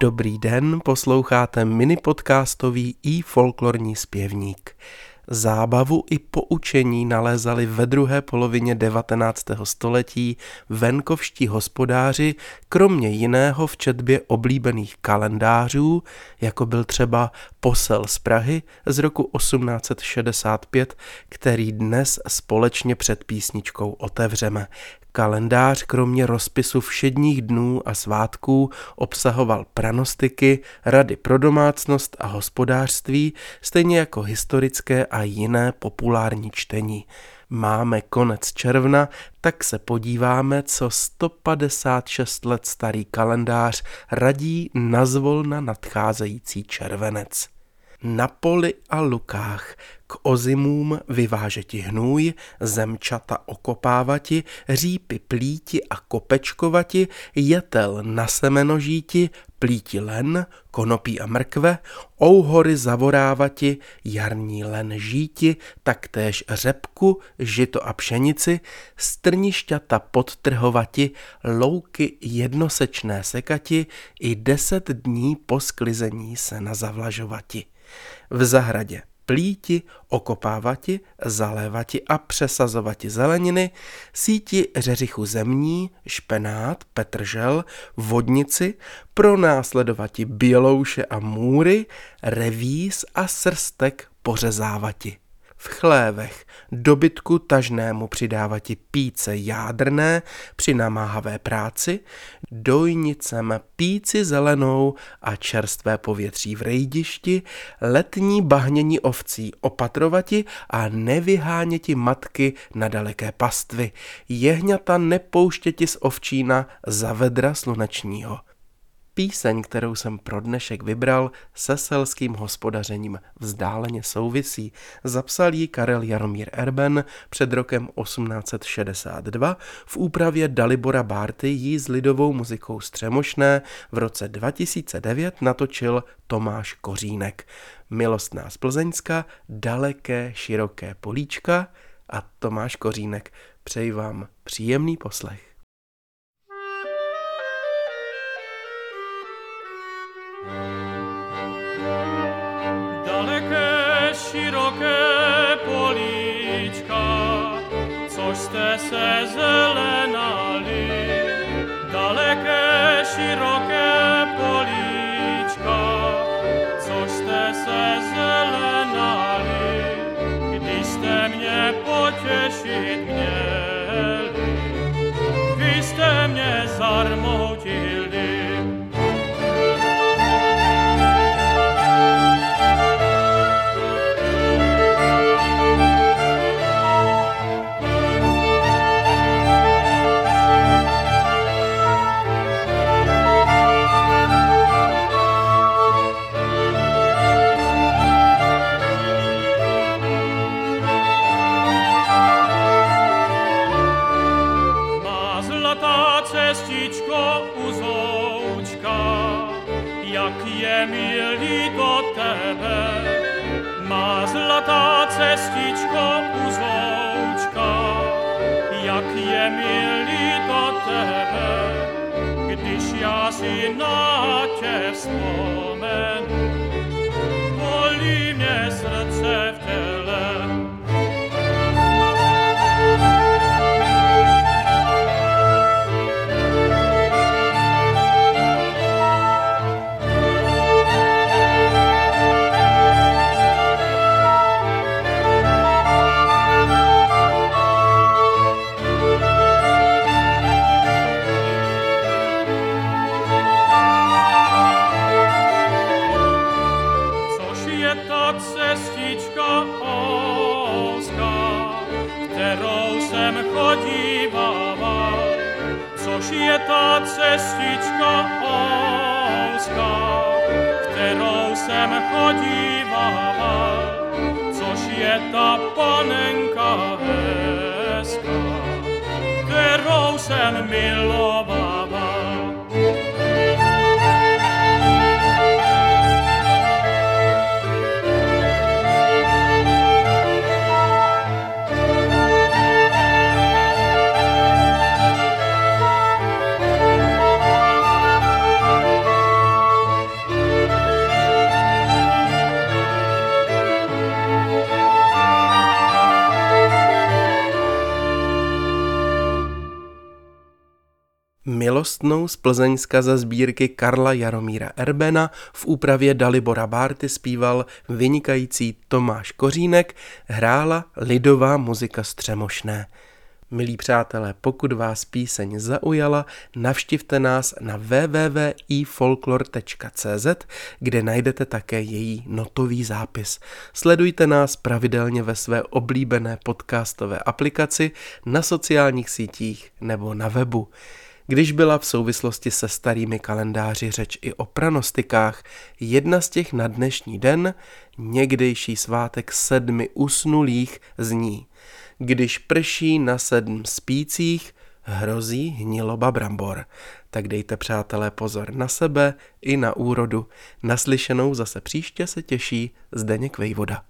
Dobrý den, posloucháte mini podcastový i folklorní zpěvník. Zábavu i poučení nalézali ve druhé polovině 19. století venkovští hospodáři, kromě jiného v četbě oblíbených kalendářů, jako byl třeba Posel z Prahy z roku 1865, který dnes společně před písničkou otevřeme. Kalendář kromě rozpisu všedních dnů a svátků obsahoval pranostiky, rady pro domácnost a hospodářství, stejně jako historické a jiné populární čtení. Máme konec června, tak se podíváme, co 156 let starý kalendář radí nazvolna nadcházející červenec na poli a lukách, k ozimům vyvážeti hnůj, zemčata okopávati, řípy plíti a kopečkovati, jetel na semenožíti, plíti len, konopí a mrkve, ouhory zavorávati, jarní len žíti, taktéž řepku, žito a pšenici, strnišťata podtrhovati, louky jednosečné sekati i deset dní po sklizení se na zavlažovati v zahradě. Plíti, okopávati, zalévati a přesazovati zeleniny, síti řeřichu zemní, špenát, petržel, vodnici, pronásledovati bělouše a můry, revíz a srstek pořezávati v chlévech dobytku tažnému přidávati píce jádrné při namáhavé práci, dojnicem píci zelenou a čerstvé povětří v rejdišti, letní bahnění ovcí opatrovati a nevyháněti matky na daleké pastvy, jehňata nepouštěti z ovčína za vedra slunečního. Píseň, kterou jsem pro dnešek vybral, se selským hospodařením vzdáleně souvisí. Zapsal ji Karel Jaromír Erben před rokem 1862, v úpravě Dalibora Bárty jí s lidovou muzikou Střemošné v roce 2009 natočil Tomáš Kořínek. Milostná z Plzeňska, daleké, široké políčka a Tomáš Kořínek. Přeji vám příjemný poslech. Se zelenali. Daleké široké políčka, což jste se zelenali. Když jste mě potěšit měli, cestičko uzoučka, jak je milý do tebe, když já si na tě vzpomenu. Bolí mě srdce cestička ouska, kterou jsem chodívala, což je ta panenka hezká, kterou jsem milovala. Milostnou z Plzeňska za sbírky Karla Jaromíra Erbena v úpravě Dalibora Bárty zpíval vynikající Tomáš Kořínek, hrála lidová muzika Střemošné. Milí přátelé, pokud vás píseň zaujala, navštivte nás na www.ifolklor.cz, kde najdete také její notový zápis. Sledujte nás pravidelně ve své oblíbené podcastové aplikaci, na sociálních sítích nebo na webu. Když byla v souvislosti se starými kalendáři řeč i o pranostikách, jedna z těch na dnešní den, někdejší svátek sedmi usnulých, zní Když prší na sedm spících, hrozí hniloba brambor. Tak dejte přátelé pozor na sebe i na úrodu. Naslyšenou zase příště se těší Zdeněk Vejvoda.